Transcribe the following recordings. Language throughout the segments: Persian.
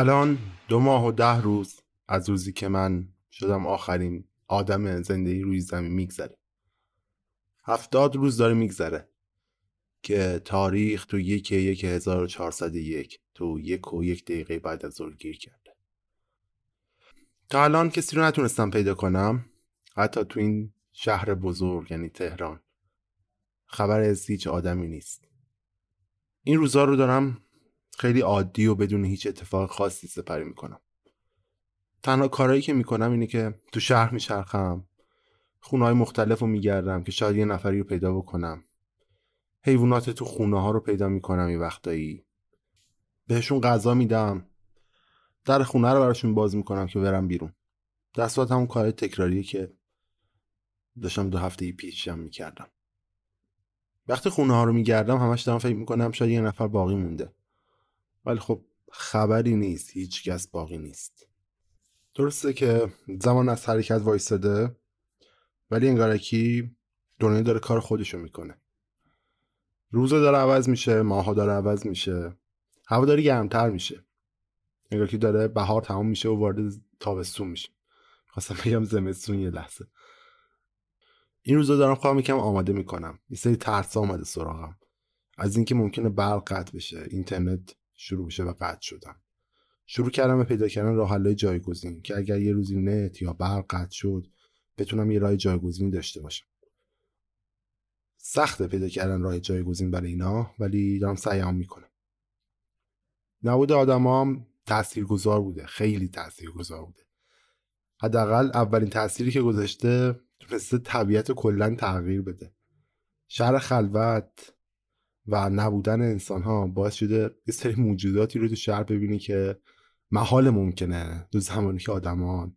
الان دو ماه و ده روز از روزی که من شدم آخرین آدم زندگی روی زمین میگذره. هفتاد روز داره میگذره که تاریخ تو یک یک 1401 تو یک و یک دقیقه بعد از ظهر گیر کرده. تا الان کسی رو نتونستم پیدا کنم حتی تو این شهر بزرگ یعنی تهران خبر از هیچ آدمی نیست. این روزا رو دارم خیلی عادی و بدون هیچ اتفاق خاصی سپری می‌کنم. تنها کارهایی که می‌کنم اینه که تو شهر میچرخم خونه های مختلف رو میگردم که شاید یه نفری رو پیدا بکنم. حیوانات تو خونه ها رو پیدا می‌کنم یه وقتایی. بهشون غذا میدم. در خونه رو براشون باز می‌کنم که برم بیرون. دستات همون کار تکراریه که داشتم دو هفته پیشم می‌کردم. وقتی خونه ها رو میگردم همش دارم فکر می‌کنم شاید یه نفر باقی مونده. ولی خب خبری نیست هیچ کس باقی نیست. درسته که زمان از حرکت وایستاده ولی انگارکی دنیا داره کار خودشو می‌کنه. روزا داره عوض میشه ماها داره عوض میشه. هوا داره گرمتر میشه. انگار داره بهار تمام میشه و وارد تابستون میشه. خواستم بگم زمستون یه لحظه. این روزا دارم خواهم یکم آماده می‌کنم. یه سری ترس آمده سراغم. از اینکه ممکنه برق قطع بشه اینترنت شروع بشه و قطع شدن. شروع کردم به پیدا کردن راه جایگزین که اگر یه روزی نت یا برق قطع شد بتونم یه راه جایگزینی داشته باشم. سخته پیدا کردن راه جایگزین برای اینا ولی دارم سعیم می‌کنم. نبود آدم تاثیرگذار بوده خیلی تاثیرگذار بوده. حداقل اولین تأثیری که گذاشته تونسته طبیعت کلا تغییر بده. شهر خلوت و نبودن انسان ها باعث شده یه سری موجوداتی رو تو شهر ببینی که محال ممکنه دو زمانی که آدمان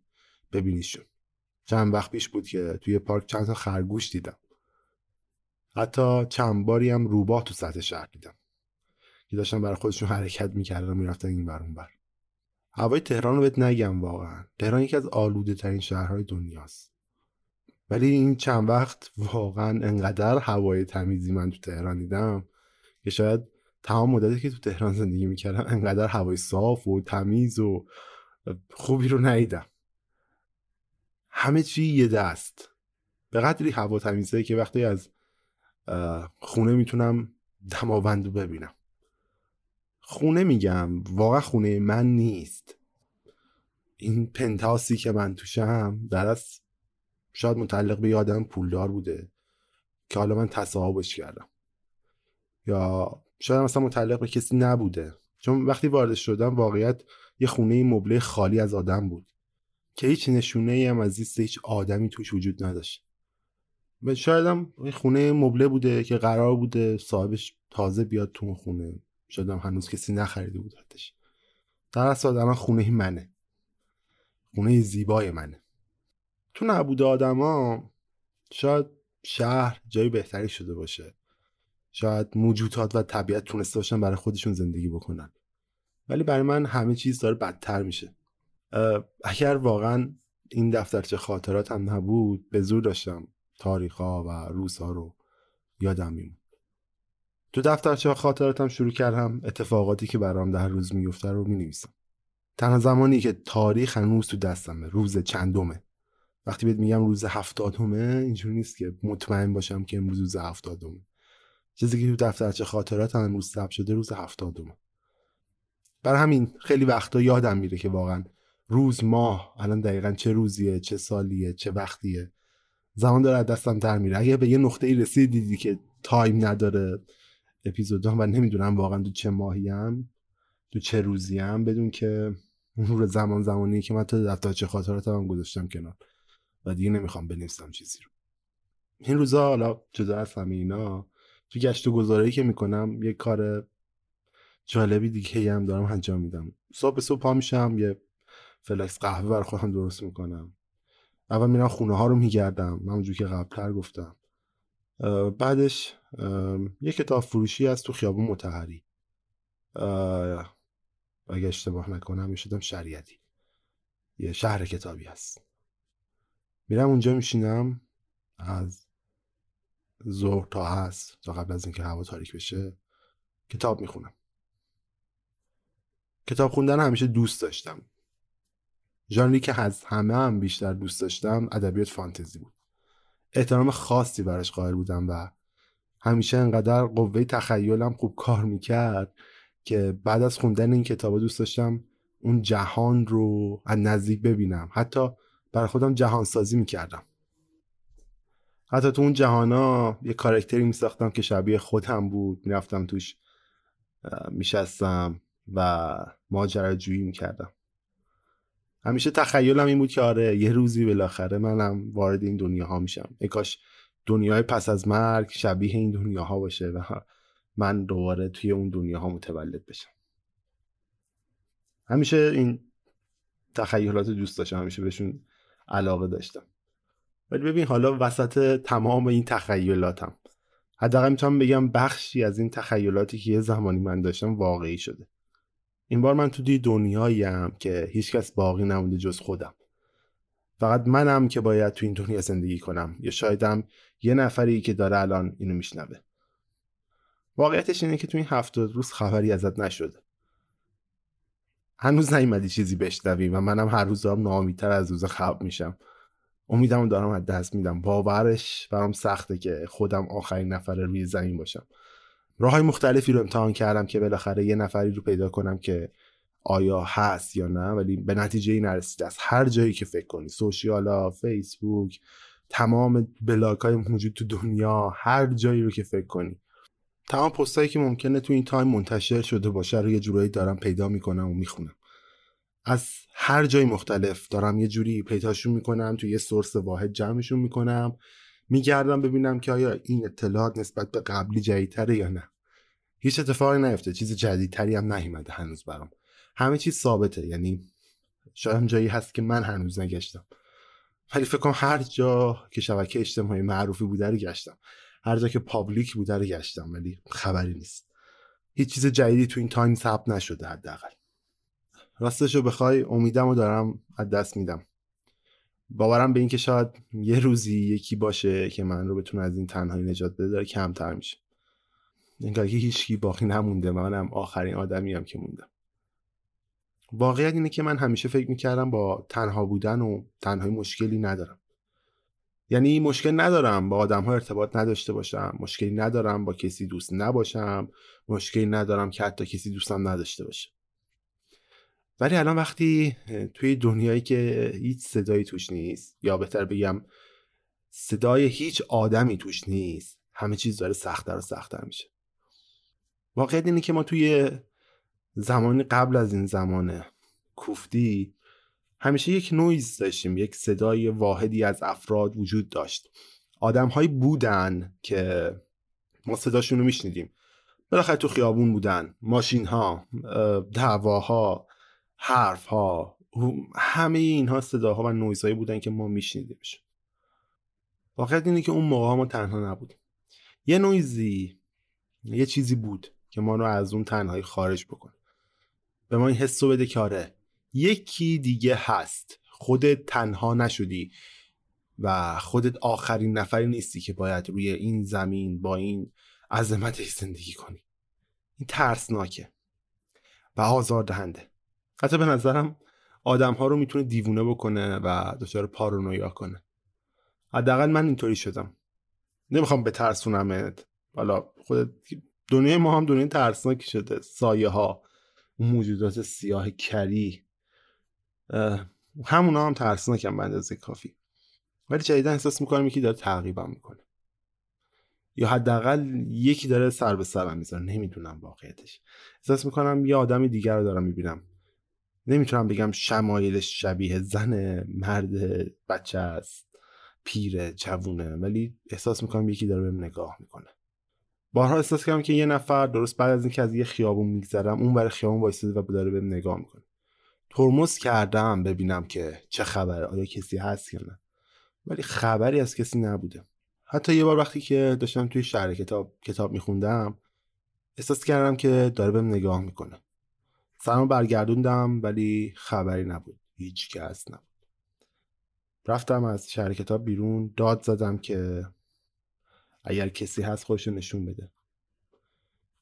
ببینیشون. چند وقت پیش بود که توی پارک چند تا خرگوش دیدم. حتی چند باری هم روباه تو سطح شهر دیدم. که داشتن برای خودشون حرکت می‌کردن و می‌رفتن این بر اون بر هوای تهران رو بهت نگم واقعا. تهران یکی از آلوده ترین شهرهای دنیاست. ولی این چند وقت واقعا انقدر هوای تمیزی من تو تهران دیدم که شاید تمام مدتی که تو تهران زندگی می‌کردم انقدر هوای صاف و تمیز و خوبی رو ندیدم. همه چی یه دست. به قدری هوا تمیزه که وقتی از خونه می‌تونم دماوند رو ببینم. خونه میگم واقعا خونه من نیست. این پنتاسی که من توشم در از شاید متعلق به یادم پولدار بوده که حالا من تصاحبش کردم. یا شاید مثلا متعلق به کسی نبوده. چون وقتی وارد شدم واقعیت یه خونه مبله خالی از آدم بود که هیچ نشونه هم از زیست هیچ آدمی توش وجود نداشت. شاید هم خونه مبله بوده که قرار بوده صاحبش تازه بیاد تو خونه. شاید هم هنوز کسی نخریده بود حتش در اصل من خونه منه. خونه زیبای منه. تو نبود آدما شاید شهر جای بهتری شده باشه. شاید موجودات و طبیعت تونسته باشن برای خودشون زندگی بکنن. ولی برای من همه چیز داره بدتر میشه. اگر واقعا این دفترچه خاطرات هم نبود به زور داشتم تاریخ ها و روزها رو یادم میمون. تو دفترچه خاطراتم شروع کردم اتفاقاتی که برام در روز میفته رو می‌نویسم. تنها زمانی که تاریخ هنوز تو دستمه روز چندمه. وقتی بهت میگم روز هفتادمه اینجوری نیست که مطمئن باشم که امروز روز هفتادمه. چیزی که تو دفترچه خاطرات هم روز ثبت شده روز هفتادمه بر همین خیلی وقتا یادم میره که واقعا روز ماه الان دقیقا چه روزیه چه سالیه چه وقتیه. زمان داره از دستم در میره. اگه به یه نقطه ای رسید دیدی که تایم نداره اپیزود و نمی‌دونم واقعا تو چه ماهی هم تو چه روزی هم بدون که اون زمان زمانی که من تا دفترچه خاطرات هم گذاشتم کنار. و دیگه نمی‌خوام بنویسم چیزی رو. این روزا حالا جدا از همه اینا؟ تو گشت و گذاری که می‌کنم یه کار جالبی دیگه هم دارم انجام میدم. صبح صبح پا میشم یه فلکس قهوه برای خودم درست می‌کنم. اول میرم خونه ها رو میگردم همونجور که قبلتر گفتم. بعدش یه کتاب فروشی از تو خیابون متحری. اگه اشتباه نکنم می‌شدم شریعتی. یه شهر کتابی هست. میرم اونجا میشینم از ظهر تا هست تا قبل از اینکه هوا تاریک بشه کتاب می‌خونم. کتاب خوندن همیشه دوست داشتم. ژانری که از همه هم بیشتر دوست داشتم ادبیات فانتزی بود. احترام خاصی براش قائل بودم و همیشه انقدر قوه تخیلم خوب کار می‌کرد که بعد از خوندن این کتاب دوست داشتم اون جهان رو از نزدیک ببینم. حتی برای خودم جهان سازی می‌کردم. حتی تو اون جهانا یه کارکتری میساختم که شبیه خودم بود. می‌رفتم توش میشستم و ماجراجویی می‌کردم. همیشه تخیلم این بود که آره یه روزی بالاخره منم وارد این دنیاها میشم. ای کاش دنیای پس از مرگ شبیه این دنیاها باشه و من دوباره توی اون دنیاها متولد بشم. همیشه این تخیلات دوست داشتم همیشه بهشون علاقه داشتم. ولی ببین حالا وسط تمام این تخیلاتم حداقل می‌تونم بگم بخشی از این تخیلاتی که یه زمانی من داشتم واقعی شده. این بار من تو دی دنیاییم که هیچکس باقی نمونده جز خودم. فقط منم که باید تو این دنیا زندگی کنم. یا شایدم یه نفری که داره الان اینو میشنوه. واقعیتش اینه که تو این هفتاد روز خبری ازت نشده. هنوز نیومدی چیزی بشنوی و منم هر روز دارم ناامیدتر از روز خب میشم. امیدم دارم از دست میدم. باورش برام سخته که خودم آخرین نفر روی زمین باشم. راه های مختلفی رو امتحان کردم که بالاخره یه نفری رو پیدا کنم که آیا هست یا نه ولی به نتیجه ای نرسید از هر جایی که فکر کنی social ا فیسبوک تمام بلاک های موجود تو دنیا هر جایی رو که فکر کنی. تمام پستایی که ممکنه تو این time منتشر شده باشه رو یه جورایی دارم پیدا می‌کنم و می‌خونم. از هر جای مختلف دارم یه جوری پیداشون می‌کنم تو یه سورس واحد جمعشون می‌کنم. میگردم ببینم که آیا این اطلاعات نسبت به قبلی جدیدتره یا نه. هیچ اتفاقی نیفته چیز جدیدتری هم نیومده هنوز برام. همه چیز ثابته یعنی شاید جایی هست که من هنوز نگشتم. ولی فکر کنم هر جا که شبکه اجتماعی معروفی بوده رو گشتم. هر جا که پابلیک بوده رو گشتم ولی خبری نیست. هیچ چیز جدیدی تو این تایم ثبت نشده حداقل. راستش رو بخوای امیدم رو دارم از دست میدم. باورم به اینکه شاید یه روزی یکی باشه که من رو بتونه از این تنهایی نجات بده داره کمتر میشه. انگار که هیچکی باقی نمونده منم آخرین آدمی هم که موندم. واقعیت اینه که من همیشه فکر می‌کردم با تنها بودن و تنهایی مشکلی ندارم. یعنی مشکل ندارم با آدم ها ارتباط نداشته باشم مشکلی ندارم با کسی دوست نباشم مشکلی ندارم که حتی کسی دوستم نداشته باشه. ولی الان وقتی توی دنیایی که هیچ صدایی توش نیست یا بهتر بگم صدای هیچ آدمی توش نیست همه چیز داره سختتر و سختتر میشه. واقعیت اینه که ما توی زمان قبل از این زمان کوفتی همیشه یک نویز داشتیم یک صدای واحدی از افراد وجود داشت. آدمهایی بودن که ما صداشون رو میشنیدیم. بالاخره تو خیابون بودن ماشین ها دعواها حرف ها همه اینها صداها و نویزهایی بودن که ما میشنیدیمش. واقعیت اینه که اون موقع ما تنها نبودیم. یه نویزی یه چیزی بود که ما رو از اون تنهایی خارج بکنه به ما این حس رو بده که آره یکی دیگه هست. خودت تنها نشدی و خودت آخرین نفری نیستی که باید روی این زمین با این عظمتش زندگی کنی. این ترسناکه و آزار دهنده حتی به نظرم آدم ها رو می‌تونه دیوونه بکنه و دچار پارونویا کنه. حداقل من اینطوری شدم. نمی‌خوام به ترسونمت حالا خودت دنیای ما هم دنیای ترسناکی شده. سایه ها موجودات سیاه کری. همونا هم ترسناکم به اندازه کافی. ولی جدیدا احساس می‌کنم یکی داره تعقیبم می‌کنه. یا حداقل یکی داره سر به سرم می‌ذاره. نمی‌دونم واقعیتش. احساس می‌کنم یه آدم دیگر رو دارم می‌بینم. نمی‌تونم بگم شمایلش شبیه زن مرد بچه است پیره جوونه ولی احساس می‌کنم یکی داره بهم نگاه می‌کنه. بارها احساس کردم که یه نفر درست بعد از اینکه از یه خیابون میگذرم اون برای خیابون وایساده و داره بهم نگاه می‌کنه. ترمز کردم ببینم که چه خبره آیا کسی هست یا نه. ولی خبری از کسی نبوده. حتی یه بار وقتی که داشتم توی شهر کتاب کتاب میخوندم احساس کردم که داره بهم نگاه می‌کنه. سلام برگردوندم ولی خبری نبود. هیچ کس نبود. رفتم از شهر کتاب بیرون داد زدم که اگر کسی هست خودشو نشون بده.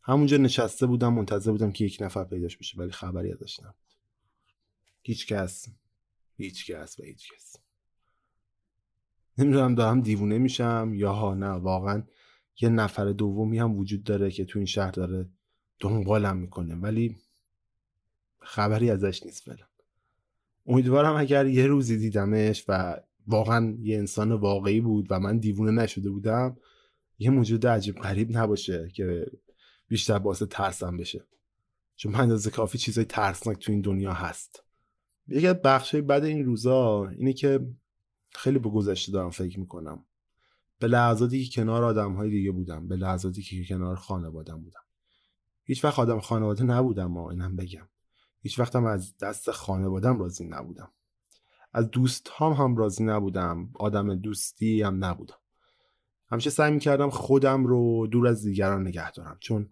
همونجا نشسته بودم منتظر بودم که یک نفر پیداش بشه ولی خبری ازش نبود. هیچ کس هیچ کس و هیچ کس نمی‌دونم دارم دیوونه میشم یا ها نه واقعا یه نفر دومی هم وجود داره که تو این شهر داره دنبالم می‌کنه. ولی خبری ازش نیست فعلا. امیدوارم اگر یه روزی دیدمش و واقعا یه انسان واقعی بود و من دیوونه نشده بودم یه موجود عجیب غریب نباشه که بیشتر باعث ترسم بشه. چون من اندازه کافی چیزای ترسناک تو این دنیا هست. یکی از بخشای بعد این روزا اینه که خیلی به گذشته دارم فکر می‌کنم. به لحظاتی که کنار آدم های دیگه بودم به لحظاتی که کنار خانوادم بودم. هیچ وقت آدم خانواده نبودم ما اینم بگم. هیچ وقتم از دست خانوادم راضی نبودم. از دوست هم راضی نبودم. آدم دوستی هم نبودم. همیشه سعی می‌کردم خودم رو دور از دیگران نگه دارم. چون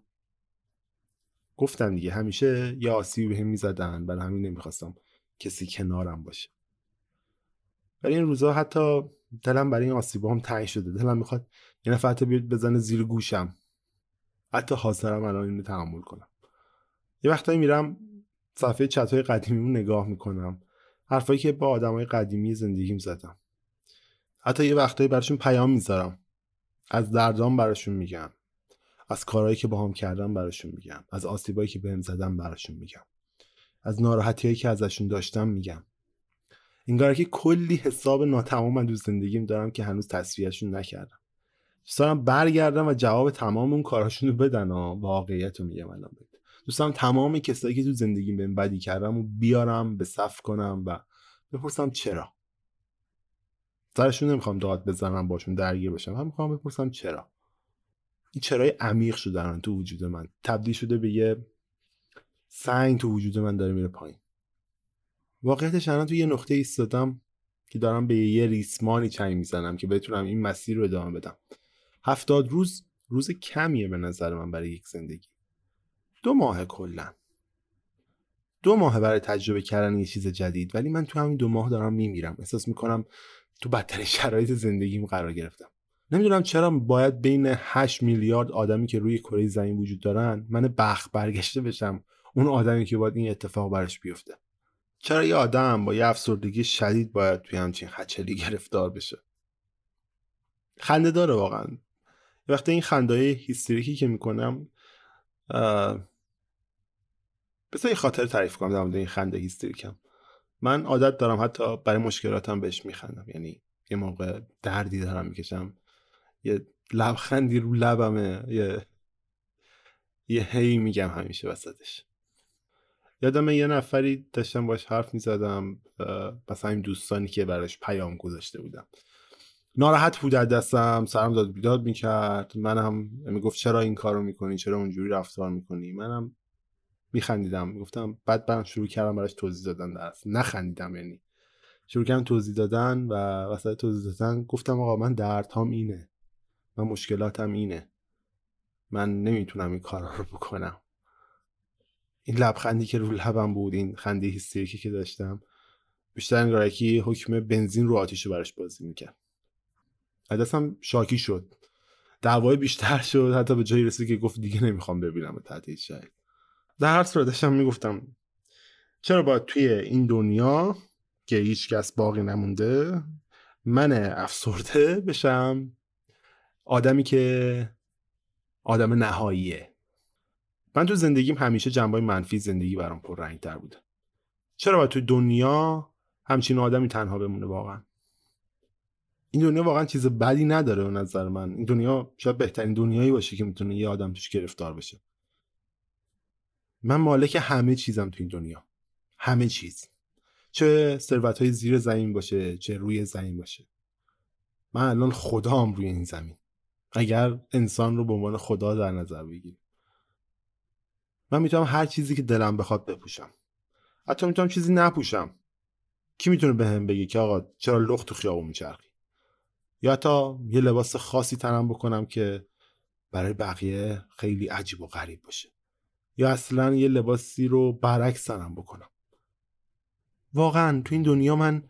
گفتم دیگه همیشه یه آسیبی بهم می‌زدن. برای همین نمی‌خواستم کسی کنارم باشه. برای این روزا حتی دلم برای این هم تنگ شده. دلم می‌خواد یه نفر حتی بیاد بزنه زیر گوشم. حتی حاضرم الان اینو تحمل کنم. یه وقتایی میرم صفحه چت های قدیمیمون نگاه می‌کنم. حرفایی که با آدمای قدیمی زندگیم زدم. حتی یه وقتایی براشون پیام می‌ذارم. از دردام براشون میگم. از کارهایی که باهام کردم براشون میگم. از آسیبایی که بهم زدم براشون میگم. از ناراحتیایی که ازشون داشتم میگم. انگار که کلی حساب ناتمام تو زندگیم دارم که هنوز تصفیهشون نکردم. دوست برگردم و جواب تمام اون کارهاشون رو بدن و واقعیت میگم الان دوستم تمام کسایی که تو زندگیم بهم بدی کردم و بیارم به صف کنم و بپرسم چرا. سرشون نمی‌خوام داد بزنم باشون درگیر بشم. هم می‌خوام بپرسم چرا. این چرای عمیق شدن تو وجود من. تبدیل شده به یه سنگ تو وجود من داره میره پایین. واقعیتش الان تو یه نقطه ایستادم که دارم به یه ریسمانی چنگ می‌زنم که بتونم این مسیر رو ادامه بدم. هفتاد روز روز کمیه به نظر من برای یک زندگی. دو ماه کلا. دو ماه برای تجربه کردن یه چیز جدید. ولی من تو همین دو ماه دارم میمیرم. احساس می‌کنم تو بدترین شرایط زندگیم قرار گرفتم. نمی‌دونم چرا باید بین 8 میلیارد آدمی که روی کره زمین وجود دارن من بخ برگشته بشم اون آدمی که باید این اتفاق برش بیفته. چرا یه آدم با یه افسردگی شدید باید توی همچین خچلی گرفتار بشه؟ خنده داره واقعا. وقتی این خنده هیستریکی که می‌کنم بذار یه خاطر تعریف کنم در مورد این خنده هیستریکم. من عادت دارم حتی برای مشکلاتم بهش میخندم. یعنی یه موقع دردی دارم می‌کشم. یه لبخندی رو لبمه. یه یه هی میگم همیشه وسطش. یادم یه نفری داشتم باش حرف می‌زدم مثلا این دوستانی که براش پیام گذاشته بودم. ناراحت بود از دستم سرم داد بیداد می‌کرد. منم می‌گفت چرا این کارو می‌کنی؟ چرا اونجوری رفتار می‌کنی؟ منم میخندیدم گفتم بعد برم شروع کردم براش توضیح دادن درست نخندیدم یعنی. شروع کردم توضیح دادن و وسط توضیح دادن گفتم آقا من دردهام اینه. من مشکلاتم اینه. من نمی‌تونم این کارا رو بکنم. این لبخندی که رو لبم بود این خنده هیستریکی که داشتم بیشتر انگار حکم بنزین رو آتیش براش بازی می‌کرد. دستم شاکی شد. دعوای بیشتر شد حتی به جایی رسید که گفت دیگه نمی‌خوام ببینم تحت هیچ در هر صورت داشتم می‌گفتم چرا باید توی این دنیا که هیچ کس باقی نمونده من افسرده بشم؟ آدمی که آدم نهاییه. من تو زندگیم همیشه جنبای منفی زندگی برام پر رنگ تر بوده. چرا باید توی دنیا همچین آدمی تنها بمونه واقعا؟ این دنیا واقعا چیز بدی نداره به نظر من. این دنیا شاید بهترین دنیایی باشه که می‌تونه یه آدم توش گرفتار بشه. من مالک همه چیزم تو این دنیا. همه چیز. چه ثروت های زیر زمین باشه چه روی زمین باشه. من الان خدام روی این زمین. اگر انسان رو به عنوان خدا در نظر بگیریم. من می‌تونم هر چیزی که دلم بخواد بپوشم. حتی می‌تونم چیزی نپوشم. کی می‌تونه به هم بگه که آقا چرا لخت تو خیابون میچرخی؟ یا حتی یه لباس خاصی تنم بکنم که برای بقیه خیلی عجیب و غریب باشه. یا اصلا یه لباسی رو برعکس تنم بکنم؟ واقعا تو این دنیا من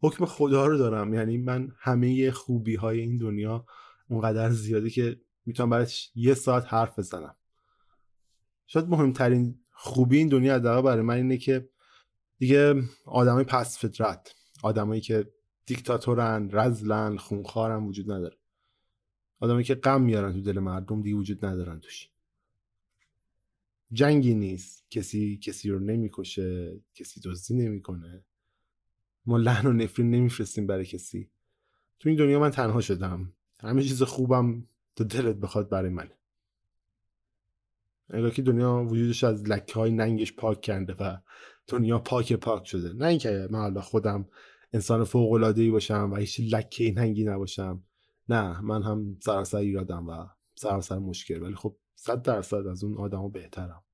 حکم خدا رو دارم. یعنی من همه خوبی های این دنیا اونقدر زیاده که می‌تونم برای یه ساعت حرف بزنم. شاید مهمترین خوبی این دنیا حداقل برای من اینه که دیگه آدمای پس فطرت آدمایی که دیکتاتورن رزلن خونخوارن وجود نداره. آدمایی که غم میارن تو دل مردم دیگه وجود ندارن توش. جنگی نیست. کسی کسی رو نمی‌کشه کسی دزدی نمی‌کنه. ما لحن و نفرین نمیفرستیم برای کسی. تو این دنیا من تنها شدم. همه چیز خوبم تو دلت بخواد برای منه. که دنیا وجودش از لکه های ننگش پاک کرده و دنیا پاک پاک شده. نه اینکه من حالا خودم انسان فوق العاده ای باشم و هیچ لکه ننگی نباشم. نه من هم سراسر ایرادم و سراسر مشکل. ولی خب صد درصد از اون آدما بهترم.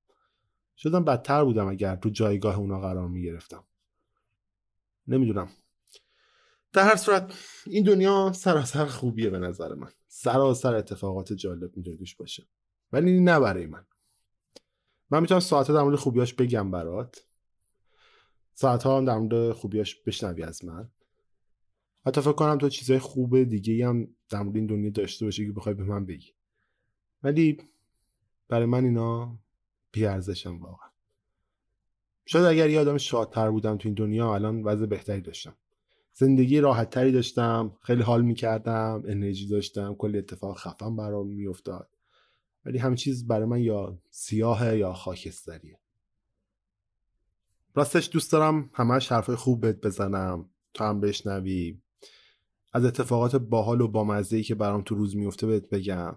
شدم بدتر بودم اگر تو جایگاه اونا قرار می گرفتم نمی‌دونم. در هر صورت این دنیا سراسر خوبیه به نظر من. سراسر اتفاقات جالب می‌تونه دوش باشه. ولی نه برای من. من می‌تونم ساعت در مورد خوبیاش بگم برات. ساعت ها هم در مورد خوبیاش بشنوی از من. حتی فکر کنم تو چیزای خوب دیگه هم در مورد این دنیا داشته باشی که بخوای به من بگی. ولی برای من اینا بیارزشم واقعا. شاید اگر یه آدم شادتر بودم تو این دنیا الان وضع بهتری داشتم. زندگی راحت تری داشتم خیلی حال می‌کردم انرژی داشتم کلی اتفاق خفن برام میافتاد. ولی همه چیز برای من یا سیاهه یا خاکستریه. راستش دوست دارم همش حرفای خوب بهت بزنم تو هم بشنوی. از اتفاقات باحال و بامزه که برام تو روز میفته بهت بگم.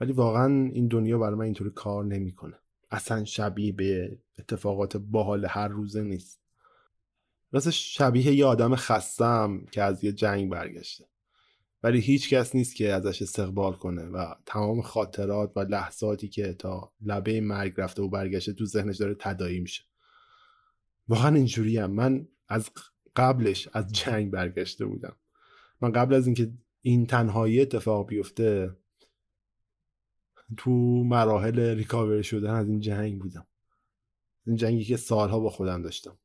ولی واقعا این دنیا برای من اینطوری کار نمی‌کنه. اصلا شبیه به اتفاقات باحال هر روزه نیست. راستش شبیه یه آدم خستم که از یه جنگ برگشته. ولی هیچ کس نیست که ازش استقبال کنه و تمام خاطرات و لحظاتی که تا لبه مرگ رفته و برگشته تو ذهنش داره تدایی میشه. واقعا اینجوری هم. من از قبلش از جنگ برگشته بودم. من قبل از اینکه این تنهایی اتفاق بیفته تو مراحل ریکاوری شدن از این جنگ بودم. این جنگی که سالها با خودم داشتم.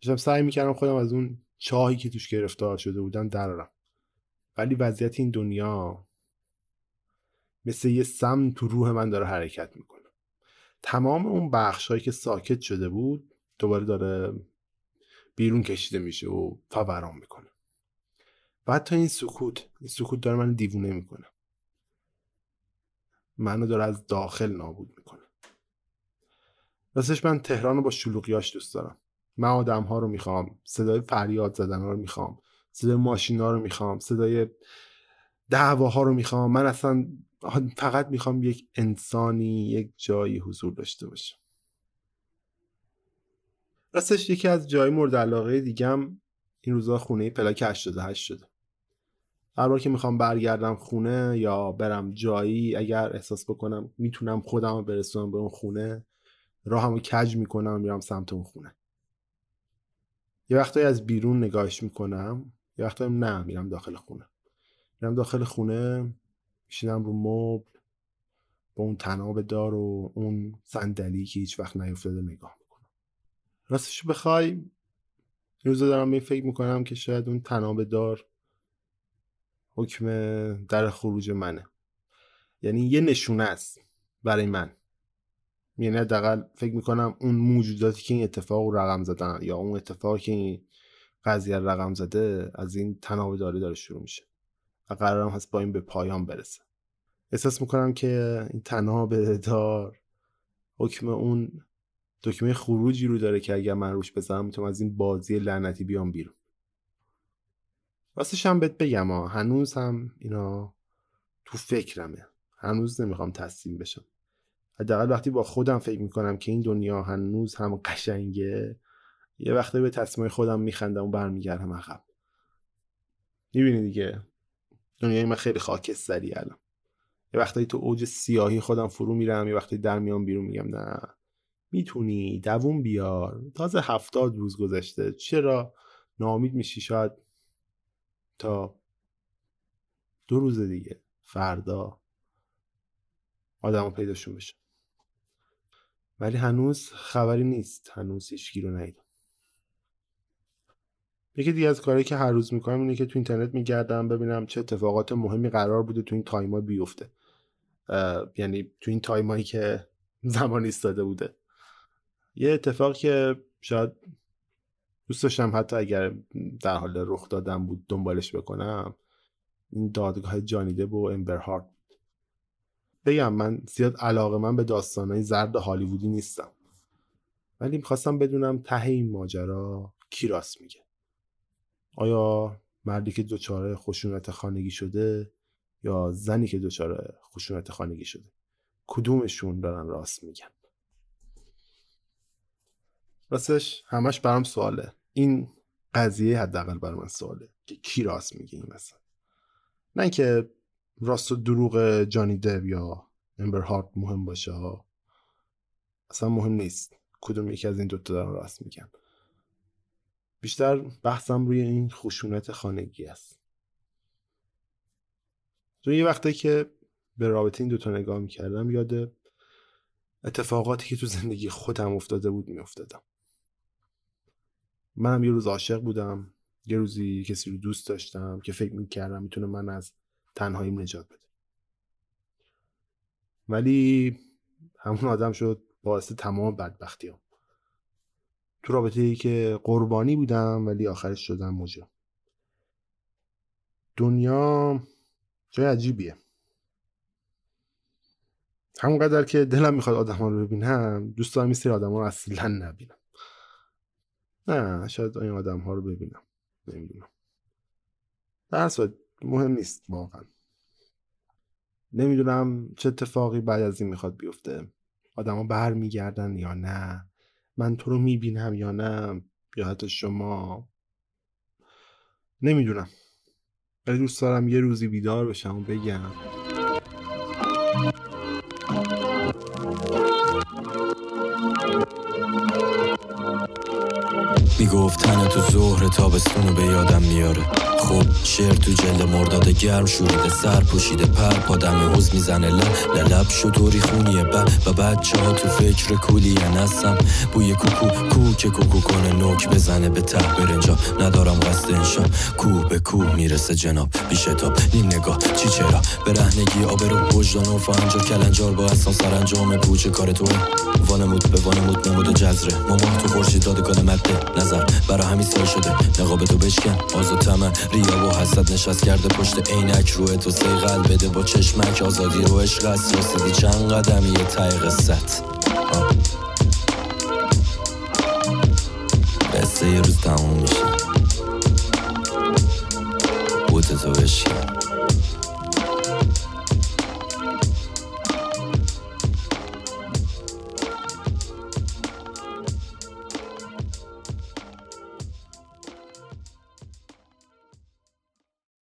داشتم سعی می‌کردم خودم از اون چاهی که توش گرفتار شده بودم درارم ولی وضعیت این دنیا مثل یه سم تو روح من داره حرکت می‌کنه. تمام اون بخش که ساکت شده بود دوباره داره بیرون کشیده میشه و فوران می‌کنه. و حتی این سکوت این سکوت داره من دیوونه می‌کنه. منو داره از داخل نابود می‌کنه. راستش من تهران رو با شلوغیاش دوست دارم. من آدم ها رو می‌خوام صدای فریاد زدن ها رو می‌خوام صدای ماشین ها رو می‌خوام صدای دعواها رو می‌خوام. من اصلا فقط می‌خوام یک انسانی یک جایی حضور داشته باشه راستش یکی از جای مورد علاقه دیگم این روزا خونه پلاک 88 شده. هر بار که می‌خوام برگردم خونه یا برم جایی اگر احساس بکنم می‌تونم خودم رو برسونم به اون خونه راهمو کج می‌کنم و میرم سمت اون خونه. یه وقتایی از بیرون نگاهش می‌کنم یه وقتایی نه میرم داخل خونه. میرم داخل خونه میشینم رو مبل با اون تناب دار و اون صندلی که هیچ وقت نیفتاده نگاه می‌کنم. راستش بخوای این روزا دارم به فکر می‌کنم که شاید اون تناب دار حکم در خروج منه. یعنی یه نشونه است برای من. یعنی حداقل فکر می‌کنم اون موجوداتی که این اتفاق رو رقم زدن یا اون اتفاقی که این قضیه رقم زده از این تناب داره داره شروع میشه و قرارم هست با این به پایان برسه. احساس می‌کنم که این تناب دار حکم اون دکمه خروجی رو داره که اگر من روش بزنم می‌تونم از این بازی لعنتی بیام بیرون. راستش هم بهت بگم ها هنوز هم اینا تو فکرمه. هنوز نمی‌خوام تسلیم بشم. حداقل وقتی با خودم فکر می‌کنم که این دنیا هنوز هم قشنگه یه وقتی به تصمیم خودم میخندم و برمیگردم عقب. می‌بینی دیگه دنیای من خیلی خاکستری الان. یه وقتی تو اوج سیاهی خودم فرو میرم یه وقتی در میام بیرون میگم نه. می‌تونی دووم بیار. تازه هفتاد روز گذشته. چرا؟ ناامید میشی. شاید تا دو روز دیگه فردا آدم پیداشون بشه. ولی هنوز خبری نیست. هنوز هیچکی رو ندیدم یکی دیگه از کاری که هر روز می‌کنم اینه که تو اینترنت میگردم ببینم چه اتفاقات مهمی قرار بوده تو این time ا بیفته. یعنی تو این time ایی که زمان ایستاده بوده. یه اتفاق که شاید دوست داشتم حتی اگر در حال رخ دادم بود دنبالش بکنم. این دادگاه جانی دپ و امبر هرد بگم من زیاد علاقه من به داستانهای زرد هالیوودی نیستم. ولی می‌خواستم بدونم ته این ماجرا کی راست میگه. آیا مردی که دچار خشونت خانگی شده یا زنی که دچار خشونت خانگی شده؟ کدومشون دارن راست میگن؟ راستش همش برام سواله. این قضیه حداقل بر من سواله. که کی راست میگه این مثلا نه اینکه راست و دروغ جانی دب یا امبر هارت مهم باشه ها. اصلا مهم نیست. کدوم یکی از این دوتا دارن راست میگن. بیشتر بحثم روی این خشونت خانگی است. تو یه وقتی که به رابطه این دوتا نگاه می‌کردم یاد اتفاقاتی که تو زندگی خودم افتاده بود میافتادم. منم یه روز عاشق بودم. یه روزی کسی رو دوست داشتم که فکر می‌کردم می‌تونه من از تنهاییم نجات بده. ولی همون آدم شد باعث تمام بدبختی هم. تو رابطه ای که قربانی بودم ولی آخرش شدم مجرم دنیا جای عجیبیه. همونقدر که دلم می‌خواد آدم رو ببینم دوست دارم این سری آدم رو اصلا نبینم. نه شاید این آدم ها رو ببینم. نمی‌دونم. در مهم نیست واقعا. نمی‌دونم چه اتفاقی بعد از این می‌خواد بیفته. بر میگردن یا نه؟ من تو رو می‌بینم یا نه؟ یا حتی شما؟ نمی‌دونم. ولی دوست دارم یه روزی بیدار بشم و بگم. می‌گفت تن تو ظهر تابستون به یادم میاره. خب شعر تو جلد مرداد گرم شوریده سر پوشیده پر پادم حوز می‌زنه. لب لب شد خونیه. بر و بچه ها تو فکر کولی نستم بوی کوکو کو که کوکو کنه نوک بزنه به ته برنجا ندارم قصد انشا. کو به کو می‌رسه جناب بیشتاب نیم نگاه. چی چرا؟ به رهنگی آبرو وجدان و فانجا کلنجار با اصلا سرانجام پوچه کار توه. وانمود به وانمود نمود جزره ماما تو خورشید دادگان مده. نظر. برا همین سال شده. نقاب تو بشکن. آز و تمن ریا و حسد نشست کرده. پشت عینک روی تو سیغل بده. با چشمک آزادی رو عشق است. رسیدی چند قدمی یه تای قصت قصه یه روز تموم میشه. بوت تو بشکن.